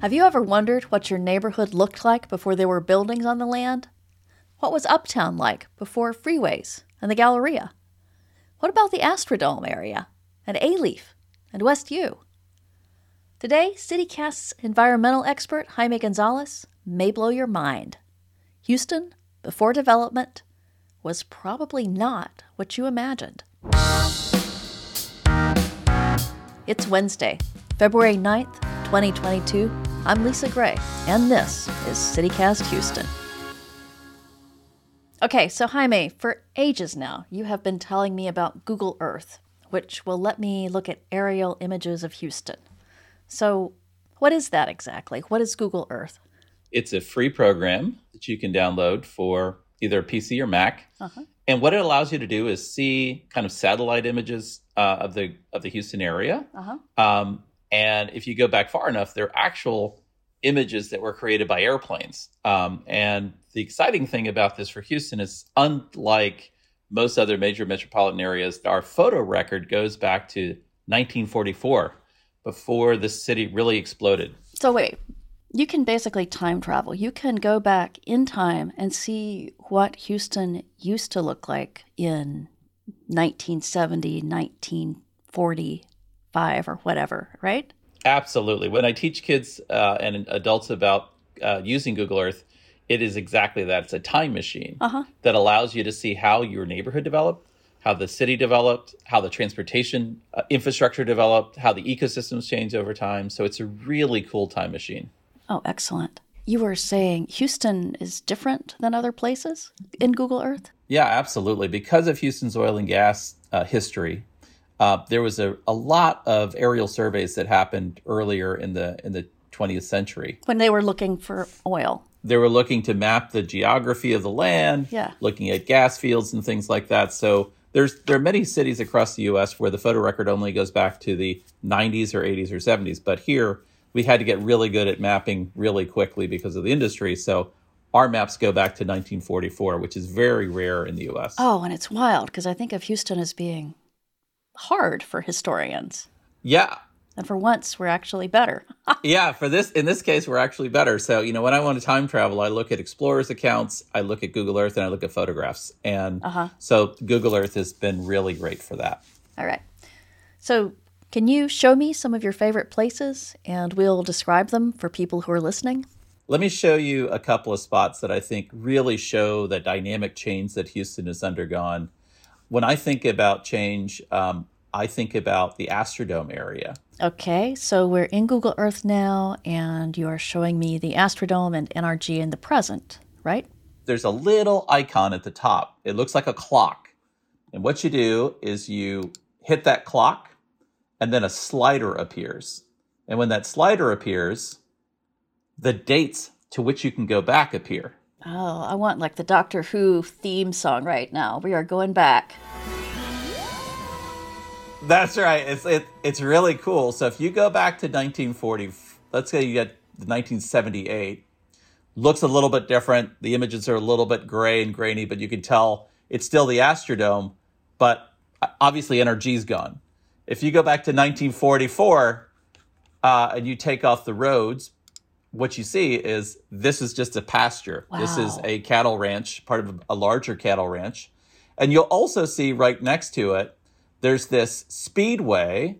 Have you ever wondered what your neighborhood looked like before there were buildings on the land? What was Uptown like before freeways and the Galleria? What about the Astrodome area and Alief and West U? Today, CityCast's environmental expert Jaime Gonzales may blow your mind. Houston, before development, was probably not what you imagined. It's Wednesday, February 9th, 2022. I'm Lisa Gray, and this is CityCast Houston. Okay, so Jaime, for ages now, you have been telling me about Google Earth, which will let me look at aerial images of Houston. So, what is that exactly? What is Google Earth? It's a free program that you can download for either PC or Mac. Uh-huh. And what it allows you to do is see kind of satellite images uh, of the of the Houston area. Uh-huh. Um, and if you go back far enough, they're actual images that were created by airplanes. Um, and the exciting thing about this for Houston is, unlike most other major metropolitan areas, our photo record goes back to 1944, before the city really exploded. So wait, you can basically time travel. You can go back in time and see what Houston used to look like in 1970, 1945, or whatever, right? Absolutely. When I teach kids uh, and adults about uh, using Google Earth, it is exactly that. It's a time machine uh-huh. that allows you to see how your neighborhood developed, how the city developed, how the transportation uh, infrastructure developed, how the ecosystems changed over time. So it's a really cool time machine. Oh, excellent. You were saying Houston is different than other places in Google Earth? Yeah, absolutely. Because of Houston's oil and gas uh, history, uh, there was a, a lot of aerial surveys that happened earlier in the in the 20th century when they were looking for oil. They were looking to map the geography of the land, yeah. looking at gas fields and things like that. So there's there are many cities across the U.S. where the photo record only goes back to the 90s or 80s or 70s, but here we had to get really good at mapping really quickly because of the industry. So our maps go back to 1944, which is very rare in the U.S. Oh, and it's wild because I think of Houston as being hard for historians. Yeah. And for once, we're actually better. yeah, for this in this case, we're actually better. So, you know, when I want to time travel, I look at explorers' accounts, I look at Google Earth, and I look at photographs. And uh-huh. so Google Earth has been really great for that. All right. So, can you show me some of your favorite places and we'll describe them for people who are listening? Let me show you a couple of spots that I think really show the dynamic change that Houston has undergone. When I think about change, um, I think about the Astrodome area. Okay, so we're in Google Earth now, and you are showing me the Astrodome and NRG in the present, right? There's a little icon at the top. It looks like a clock. And what you do is you hit that clock, and then a slider appears. And when that slider appears, the dates to which you can go back appear. Oh, I want like the Doctor Who theme song right now. We are going back. That's right. It's it, it's really cool. So if you go back to 1940, let's say you get 1978, looks a little bit different. The images are a little bit gray and grainy, but you can tell it's still the Astrodome, but obviously NRG's gone. If you go back to 1944 uh, and you take off the roads, what you see is this is just a pasture. Wow. This is a cattle ranch, part of a larger cattle ranch. And you'll also see right next to it there's this speedway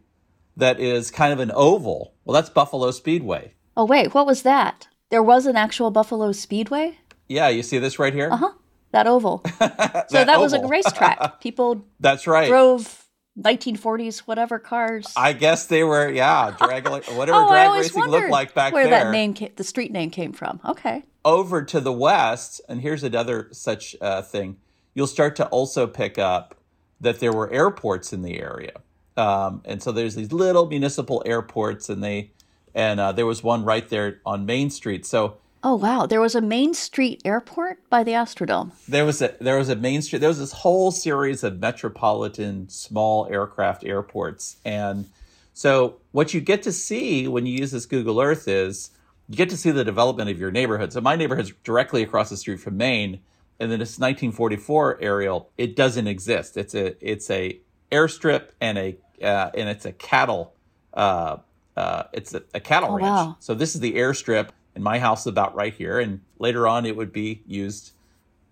that is kind of an oval. Well, that's Buffalo Speedway. Oh, wait, what was that? There was an actual Buffalo Speedway? Yeah, you see this right here? Uh huh. That oval. that so that oval. was a racetrack. People That's right. drove 1940s whatever cars. I guess they were, yeah, drag whatever oh, drag racing looked like back where there. Where that name, came, the street name came from. Okay. Over to the west, and here's another such uh, thing. You'll start to also pick up that there were airports in the area. Um, and so there's these little municipal airports, and they and uh, there was one right there on Main Street. So oh wow, there was a Main Street airport by the Astrodome. There was a there was a Main Street. There was this whole series of metropolitan small aircraft airports, and so what you get to see when you use this Google Earth is you get to see the development of your neighborhood. So my neighborhood's directly across the street from Main, and then this 1944 aerial, it doesn't exist. It's a it's a airstrip and a uh, and it's a cattle uh, uh, it's a, a cattle Oh, ranch. wow. So this is the airstrip, and my house is about right here. And later on, it would be used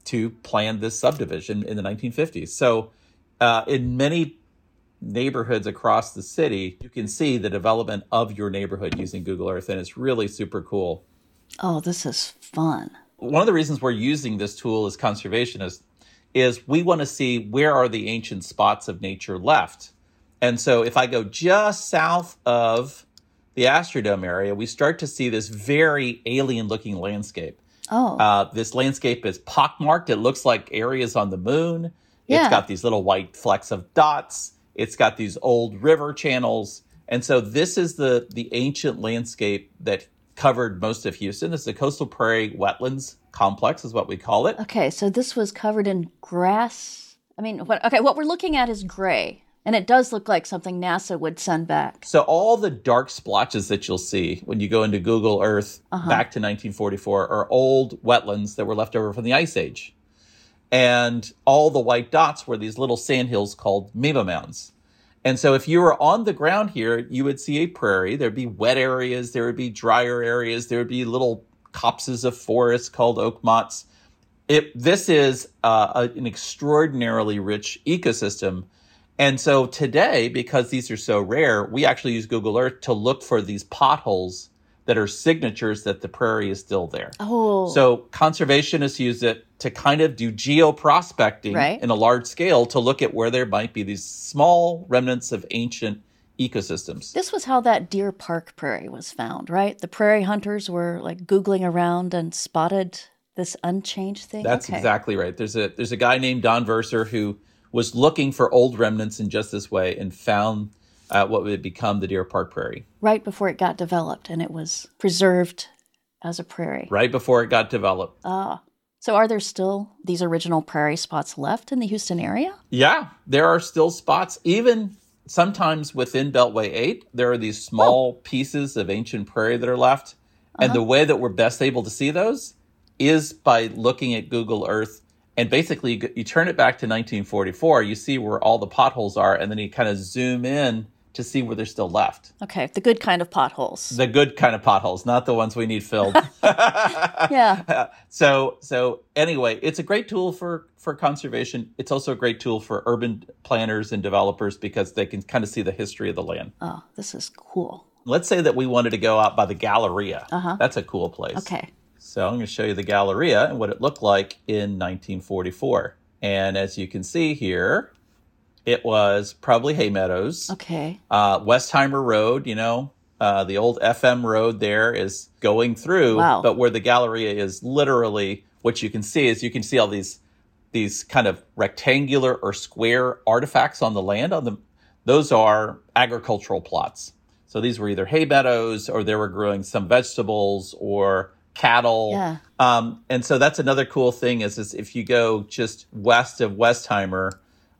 to plan this subdivision in the 1950s. So uh, in many neighborhoods across the city, you can see the development of your neighborhood using Google Earth, and it's really super cool. Oh, this is fun. One of the reasons we're using this tool as conservationists is we want to see where are the ancient spots of nature left. And so if I go just south of the Astrodome area, we start to see this very alien looking landscape. Oh, Uh, this landscape is pockmarked. It looks like areas on the moon. Yeah. It's got these little white flecks of dots. It's got these old river channels. And so this is the the ancient landscape that covered most of Houston. This is the coastal prairie wetlands complex is what we call it. okay. So this was covered in grass. I mean, what? Okay, what we're looking at is gray, and it does look like something NASA would send back. So all the dark splotches that you'll see when you go into Google Earth Uh-huh. back to 1944 are old wetlands that were left over from the Ice Age. And all the white dots were these little sandhills called Mima Mounds. And so if you were on the ground here, you would see a prairie. There'd be wet areas, there would be drier areas, there would be little copses of forest called oak mottes. It, this is uh, a- an extraordinarily rich ecosystem. And so today, because these are so rare, we actually use Google Earth to look for these potholes that are signatures that the prairie is still there. Oh, So conservationists use it to kind of do geoprospecting Right. in a large scale to look at where there might be these small remnants of ancient ecosystems. this was how that Deer Park prairie was found, right? The prairie hunters were like googling around and spotted this unchanged thing. That's Okay. exactly right. There's a there's a guy named Don Verser who was looking for old remnants in just this way and found uh, what would become the Deer Park Prairie right before it got developed, and it was preserved as a prairie. right before it got developed. Ah. So are there still these original prairie spots left in the Houston area? Yeah, there are still spots, even sometimes within Beltway 8, there are these small pieces of ancient prairie that are left. And the way that we're best able to see those is by looking at Google Earth. And basically, you, you turn it back to 1944, you see where all the potholes are, and then you kind of zoom in to see where they're still left. Okay, the good kind of potholes. The good kind of potholes, not the ones we need filled. yeah. so so anyway, it's a great tool for for conservation. It's also a great tool for urban planners and developers because they can kind of see the history of the land. Oh, this is cool. Let's say that we wanted to go out by the Galleria. Uh-huh. That's a cool place. Okay. So I'm going to show you the Galleria and what it looked like in 1944. And as you can see here, it was probably hay meadows. Okay. Uh, Westheimer Road, you know, uh, the old FM road there is going through, Wow. but where the Galleria is literally what you can see is you can see all these these kind of rectangular or square artifacts on the land on the those are agricultural plots. So these were either hay meadows or they were growing some vegetables or cattle. Yeah. Um, and so that's another cool thing is, is if you go just west of Westheimer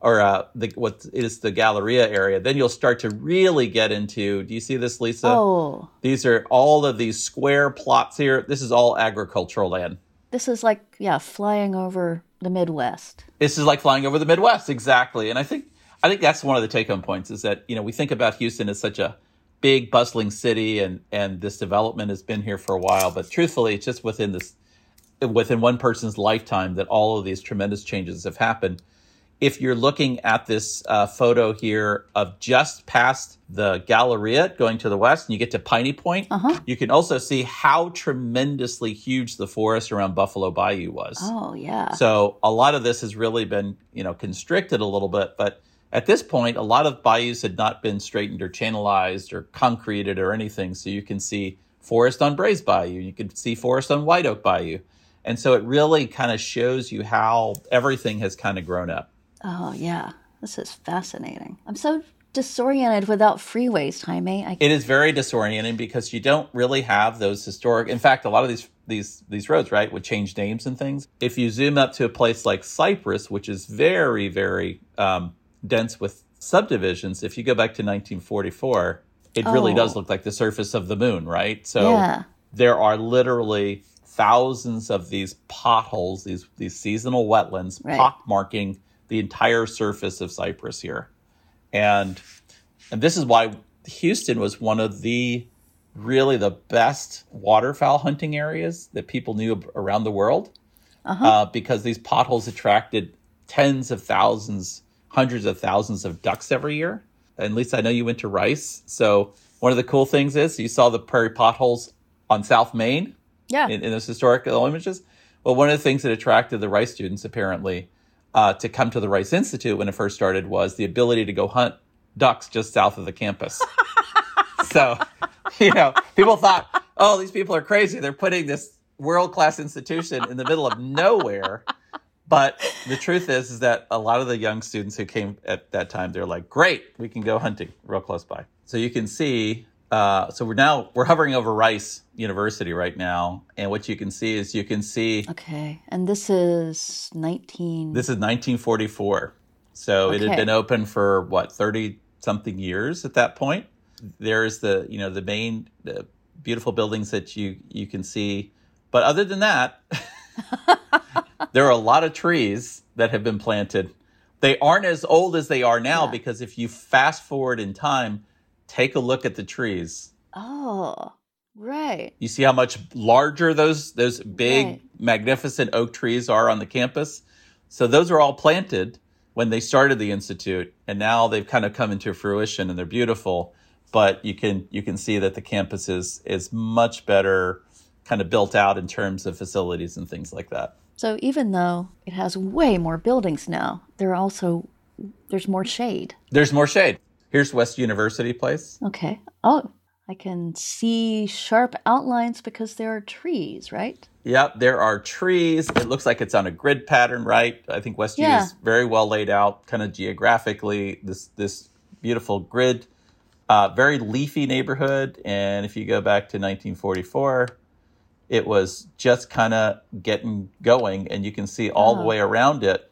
or uh, the, what is the Galleria area, then you'll start to really get into. Do you see this, Lisa? Oh, These are all of these square plots here. This is all agricultural land. this is like, yeah, flying over the Midwest. This is like flying over the Midwest, exactly. And I think I think that's one of the take home points is that you know we think about Houston as such a big bustling city, and and this development has been here for a while, but truthfully, it's just within this within one person's lifetime that all of these tremendous changes have happened. If you're looking at this uh, photo here of just past the Galleria going to the west, and you get to Piney Point, Uh-huh. you can also see how tremendously huge the forest around Buffalo Bayou was. Oh, yeah. So a lot of this has really been, you know, constricted a little bit, but at this point, a lot of bayous had not been straightened or channelized or concreted or anything. So you can see forest on Brays Bayou, you can see forest on White Oak Bayou. And so it really kind of shows you how everything has kind of grown up. Oh, yeah. This is fascinating. I'm so disoriented without freeways, Jaime. I, It is very disorienting because you don't really have those historic. In fact, a lot of these these these roads, right, would change names and things. If you zoom up to a place like Cypress, which is very very um, dense with subdivisions, if you go back to 1944, it really Oh. does look like the surface of the moon, right? So Yeah. there are literally thousands of these potholes, these these seasonal wetlands, Right. pockmarking the entire surface of Cypress here, and and this is why Houston was one of the really the best waterfowl hunting areas that people knew around the world uh-huh. uh, because these potholes attracted tens of thousands, hundreds of thousands of ducks every year. At least I know you went to Rice. So one of the cool things is you saw the prairie potholes on South Main. Yeah. In, in those historical images. Well, one of the things that attracted the Rice students apparently uh, to come to the Rice Institute when it first started was the ability to go hunt ducks just south of the campus. so, you know, people thought, oh, these people are crazy. They're putting this world class institution in the middle of nowhere. But the truth is, is that a lot of the young students who came at that time, they're like, great, we can go hunting real close by. So you can see, uh, so we're now, we're hovering over Rice University right now. And what you can see is you can see. Okay. And this is 19. This is 1944. So okay. it had been open for what, 30 something years at that point. There's the, you know, the main the beautiful buildings that you, you can see. But other than that, there are a lot of trees that have been planted. They aren't as old as they are now yeah. because if you fast forward in time, take a look at the trees. Oh, right. You see how much larger those those big right. magnificent oak trees are on the campus? So those are all planted when they started the institute and now they've kind of come into fruition and they're beautiful, but you can you can see that the campus is is much better kind of built out in terms of facilities and things like that. So even though it has way more buildings now, there are also there's more shade. There's more shade. Here's West University Place. Okay. Oh, I can see sharp outlines because there are trees, right? Yep, there are trees. It looks like it's on a grid pattern, right? I think West yeah. is very well laid out, kind of geographically. This this beautiful grid, uh, very leafy neighborhood. And if you go back to 1944, it was just kind of getting going, and you can see all oh. the way around it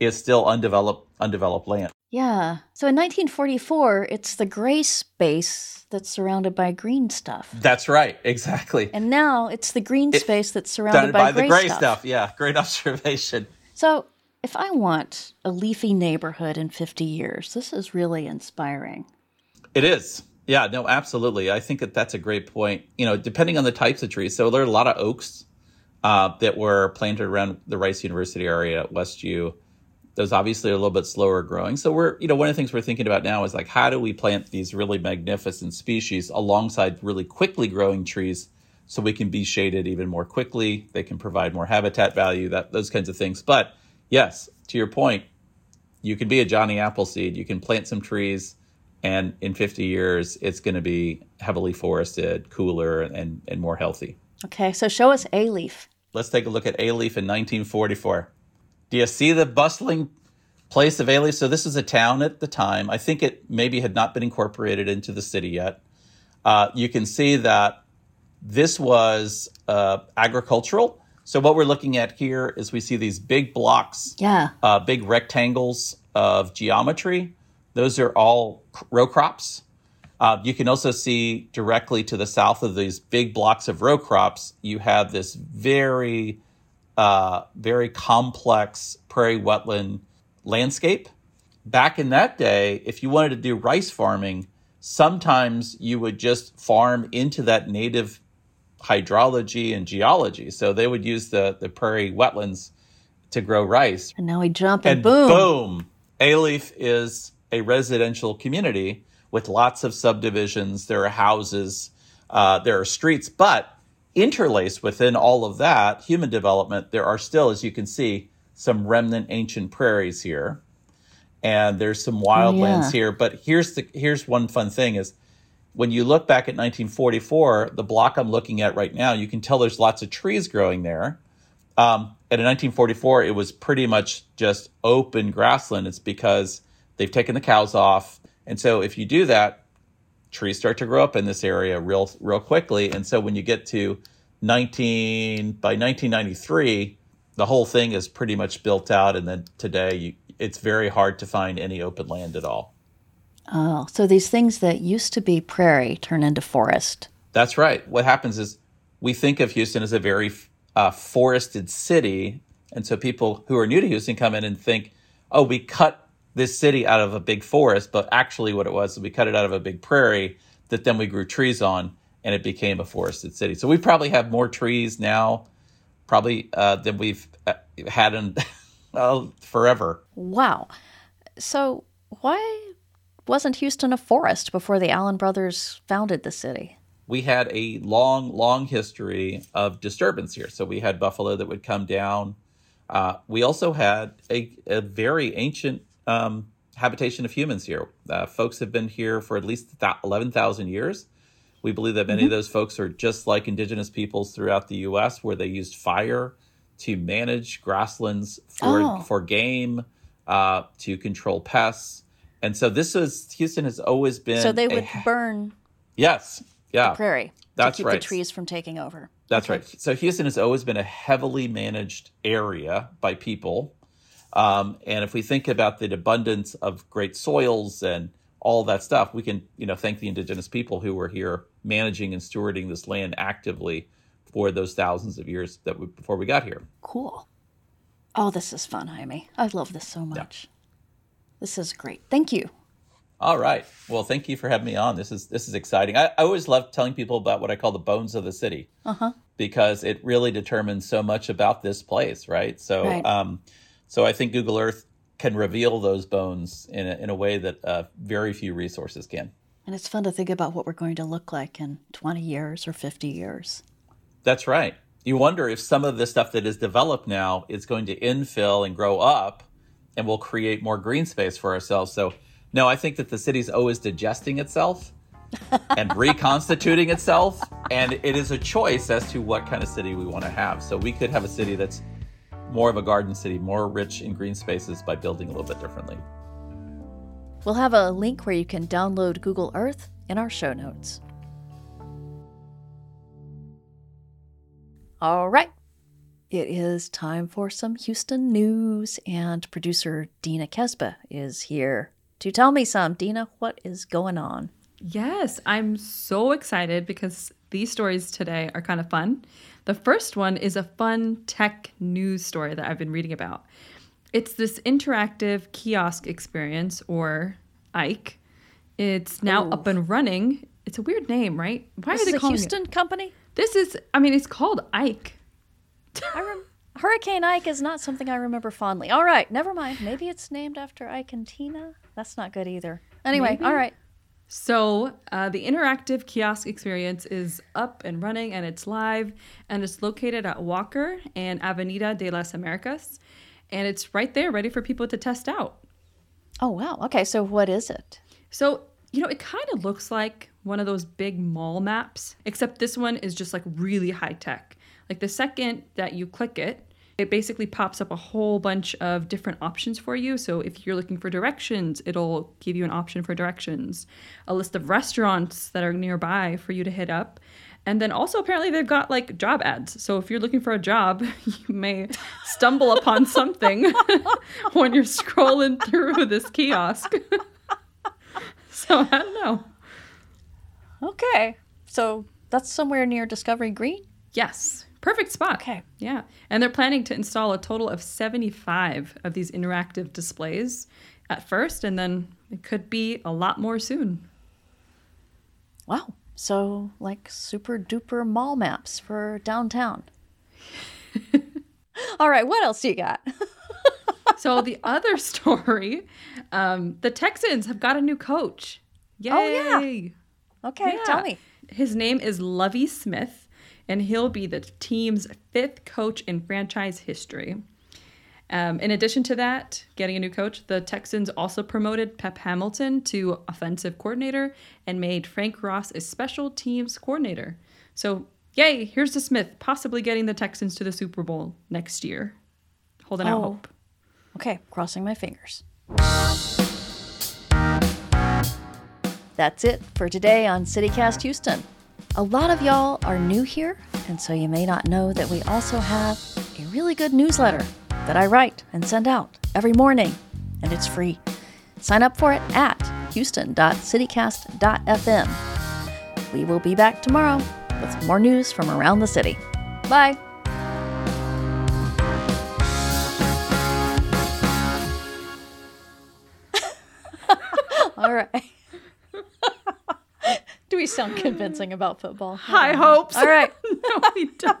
is still undeveloped undeveloped land. Yeah. So in 1944, it's the gray space that's surrounded by green stuff. That's right. Exactly. And now it's the green it, space that's surrounded by, by gray the gray stuff. stuff. Yeah. Great observation. So if I want a leafy neighborhood in 50 years, this is really inspiring. It is. Yeah, no, absolutely. I think that that's a great point. You know, depending on the types of trees. So there are a lot of oaks uh, that were planted around the Rice University area at Westview. Those obviously are a little bit slower growing. So we're, you know, one of the things we're thinking about now is like, how do we plant these really magnificent species alongside really quickly growing trees so we can be shaded even more quickly? They can provide more habitat value, that those kinds of things. But yes, to your point, you can be a Johnny Appleseed. You can plant some trees and in 50 years it's going to be heavily forested cooler and, and more healthy okay so show us Alief. let's take a look at Alief in 1944 do you see the bustling place of Alief so this is a town at the time. I think it maybe had not been incorporated into the city yet. Uh, you can see that this was uh, agricultural. So what we're looking at here is we see these big blocks yeah. uh, big rectangles of geometry. Those are all row crops. Uh, you can also see directly to the south of these big blocks of row crops, you have this very, uh, very complex prairie wetland landscape. Back in that day, if you wanted to do rice farming, sometimes you would just farm into that native hydrology and geology. So they would use the, the prairie wetlands to grow rice. And now we jump and, and boom. Boom. Alief is a residential community with lots of subdivisions. There are houses, uh, there are streets, but interlaced within all of that human development, there are still, as you can see, some remnant ancient prairies here, and there's some wildlands oh, yeah. here. But here's the here's one fun thing is when you look back at 1944, the block I'm looking at right now, you can tell there's lots of trees growing there. Um, and in 1944, it was pretty much just open grassland. It's because They've taken the cows off. And so if you do that, trees start to grow up in this area real real quickly. And so when you get to 19 by 1993, the whole thing is pretty much built out and then today you, it's very hard to find any open land at all. Oh, so these things that used to be prairie turn into forest. That's right. What happens is we think of Houston as a very uh, forested city. And so people who are new to Houston come in and think, oh, we cut this city out of a big forest, but actually what it was, we cut it out of a big prairie that then we grew trees on and it became a forested city. So we probably have more trees now, probably uh, than we've uh, had in uh, forever. Wow. So why wasn't Houston a forest before the Allen brothers founded the city? We had a long, long history of disturbance here. So we had buffalo that would come down. Uh, we also had a, a very ancient um, habitation of humans here. Uh, folks have been here for at least 11,000 years. We believe that many mm-hmm. of those folks are just like indigenous peoples throughout the U.S., where they used fire to manage grasslands for, oh. for game, uh, to control pests. And so this is Houston has always been. So they would a, burn. Yes. Yeah. The prairie. That's to keep right. The trees from taking over. That's okay. right. So Houston has always been a heavily managed area by people. Um, and if we think about the abundance of great soils and all that stuff, we can, you know, thank the indigenous people who were here managing and stewarding this land actively for those thousands of years that we, before we got here. Cool. Oh, this is fun, Jaime. I love this so much. Yeah. This is great. Thank you. All right. Well, thank you for having me on. This is this is exciting. I, I always love telling people about what I call the bones of the city, uh-huh. because it really determines so much about this place, right? So, right. Um, so I think Google Earth can reveal those bones in a, in a way that uh, very few resources can. And it's fun to think about what we're going to look like in 20 years or 50 years. That's right. You wonder if some of the stuff that is developed now is going to infill and grow up and will create more green space for ourselves. So no, I think that the city's always digesting itself and reconstituting itself. And it is a choice as to what kind of city we want to have. So we could have a city that's more of a garden city, more rich in green spaces by building a little bit differently. We'll have a link where you can download Google Earth in our show notes. All right. It is time for some Houston news, and producer Dina Kesbeh is here to tell me some. Dina, what is going on? Yes, I'm so excited because these stories today are kind of fun. The first one is a fun tech news story that I've been reading about. It's this interactive kiosk experience, or Ike. It's now Ooh. up and running. It's a weird name, right? Why this are they calling a Houston it? company? This is, I mean, it's called Ike. I rem- Hurricane Ike is not something I remember fondly. All right, never mind. Maybe it's named after Ike and Tina. That's not good either. Anyway, Maybe. all right. So, uh, the interactive kiosk experience is up and running and it's live, and it's located at Walker and Avenida de las Americas, and it's right there ready for people to test out. Oh, wow. Okay, so what is it? So, you know, it kind of looks like one of those big mall maps, except this one is just like really high tech. Like the second that you click it, it basically pops up a whole bunch of different options for you. So if you're looking for directions, it'll give you an option for directions, a list of restaurants that are nearby for you to hit up. And then also, apparently, they've got like job ads. So if you're looking for a job, you may stumble upon something when you're scrolling through this kiosk. so I don't know. Okay. So that's somewhere near Discovery Green? Yes. Perfect spot. Okay. Yeah. And they're planning to install a total of 75 of these interactive displays at first, and then it could be a lot more soon. Wow. So, like super duper mall maps for downtown. All right. What else do you got? so, the other story um, the Texans have got a new coach. Yay. Oh, yeah. Okay. Yeah. Tell me. His name is Lovie Smith and he'll be the team's fifth coach in franchise history. Um, in addition to that, getting a new coach, the Texans also promoted Pep Hamilton to offensive coordinator and made Frank Ross a special teams coordinator. So, yay, here's the Smith, possibly getting the Texans to the Super Bowl next year. Holding oh. out hope. Okay, crossing my fingers. That's it for today on CityCast Houston. A lot of y'all are new here, and so you may not know that we also have a really good newsletter that I write and send out every morning, and it's free. Sign up for it at houston.citycast.fm. We will be back tomorrow with more news from around the city. Bye. Do sound convincing about football? High hopes. All right. no, we don't.